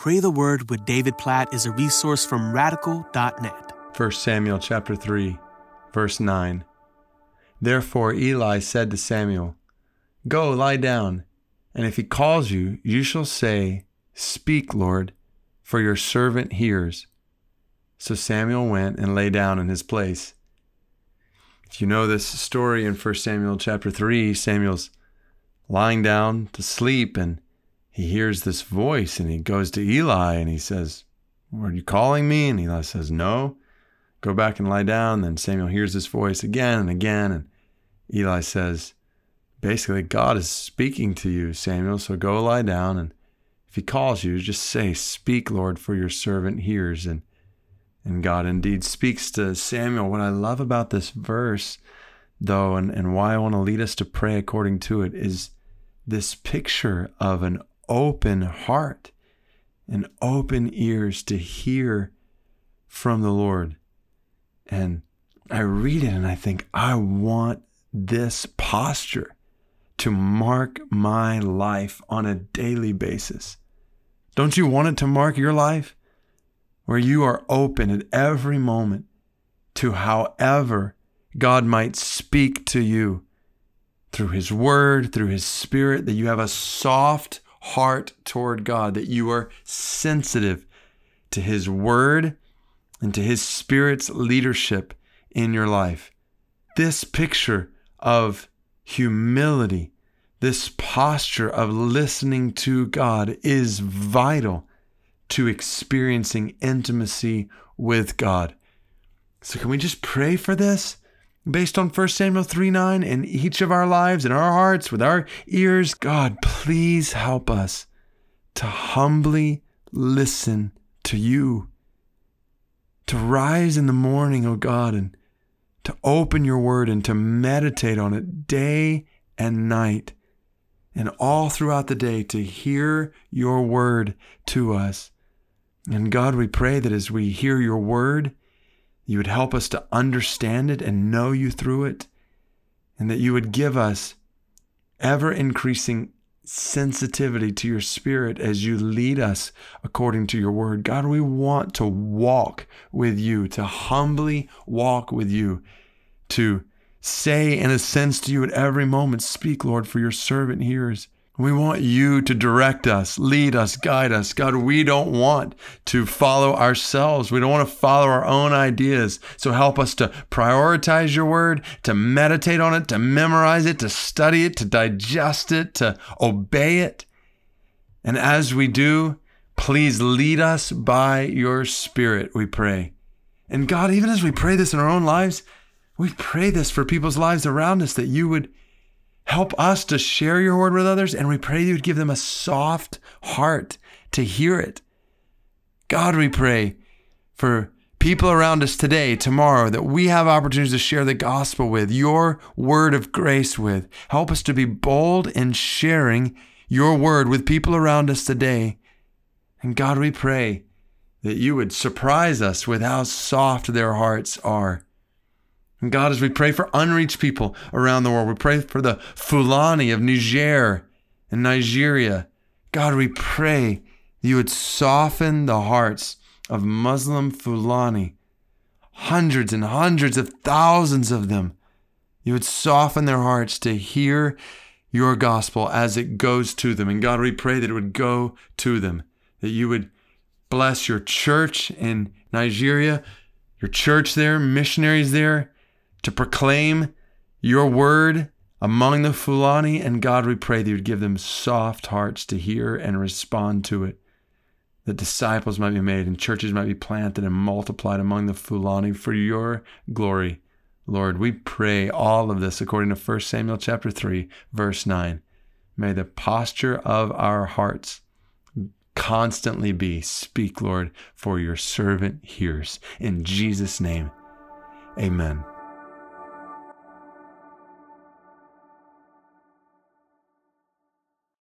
Pray the Word with David Platt is a resource from radical.net. 1 Samuel chapter 3, verse 9. Therefore Eli said to Samuel, Go lie down, and if he calls you, you shall say, Speak, Lord, for your servant hears. So Samuel went and lay down in his place. If you know this story in 1 Samuel chapter 3, Samuel's lying down to sleep and he hears this voice and he goes to Eli and he says, Are you calling me? And Eli says, No. Go back and lie down. Then Samuel hears this voice again and again. And Eli says, Basically, God is speaking to you, Samuel. So go lie down. And if he calls you, just say, Speak, Lord, for your servant hears. And and God indeed speaks to Samuel. What I love about this verse, though, and, and why I want to lead us to pray according to it, is this picture of an open heart and open ears to hear from the Lord. And I read it and I think, I want this posture to mark my life on a daily basis. Don't you want it to mark your life? Where you are open at every moment to however God might speak to you through His Word, through His Spirit, that you have a soft heart toward God, that you are sensitive to His Word and to His Spirit's leadership in your life. This picture of humility, this posture of listening to God is vital to experiencing intimacy with God. So, can we just pray for this? Based on 1 Samuel 3 9 in each of our lives, in our hearts, with our ears. God, please help us to humbly listen to you, to rise in the morning, O oh God, and to open your word and to meditate on it day and night, and all throughout the day to hear your word to us. And God, we pray that as we hear your word, you would help us to understand it and know you through it, and that you would give us ever increasing sensitivity to your spirit as you lead us according to your word. God, we want to walk with you, to humbly walk with you, to say in a sense to you at every moment, Speak, Lord, for your servant hears. We want you to direct us, lead us, guide us. God, we don't want to follow ourselves. We don't want to follow our own ideas. So help us to prioritize your word, to meditate on it, to memorize it, to study it, to digest it, to obey it. And as we do, please lead us by your spirit, we pray. And God, even as we pray this in our own lives, we pray this for people's lives around us that you would Help us to share your word with others, and we pray you would give them a soft heart to hear it. God, we pray for people around us today, tomorrow, that we have opportunities to share the gospel with, your word of grace with. Help us to be bold in sharing your word with people around us today. And God, we pray that you would surprise us with how soft their hearts are. And God, as we pray for unreached people around the world, we pray for the Fulani of Niger and Nigeria. God, we pray you would soften the hearts of Muslim Fulani, hundreds and hundreds of thousands of them. You would soften their hearts to hear your gospel as it goes to them. And God, we pray that it would go to them, that you would bless your church in Nigeria, your church there, missionaries there, to proclaim your word among the Fulani. And God, we pray that you would give them soft hearts to hear and respond to it. That disciples might be made and churches might be planted and multiplied among the Fulani for your glory. Lord, we pray all of this according to 1 Samuel chapter 3, verse 9. May the posture of our hearts constantly be, Speak, Lord, for your servant hears. In Jesus' name, amen.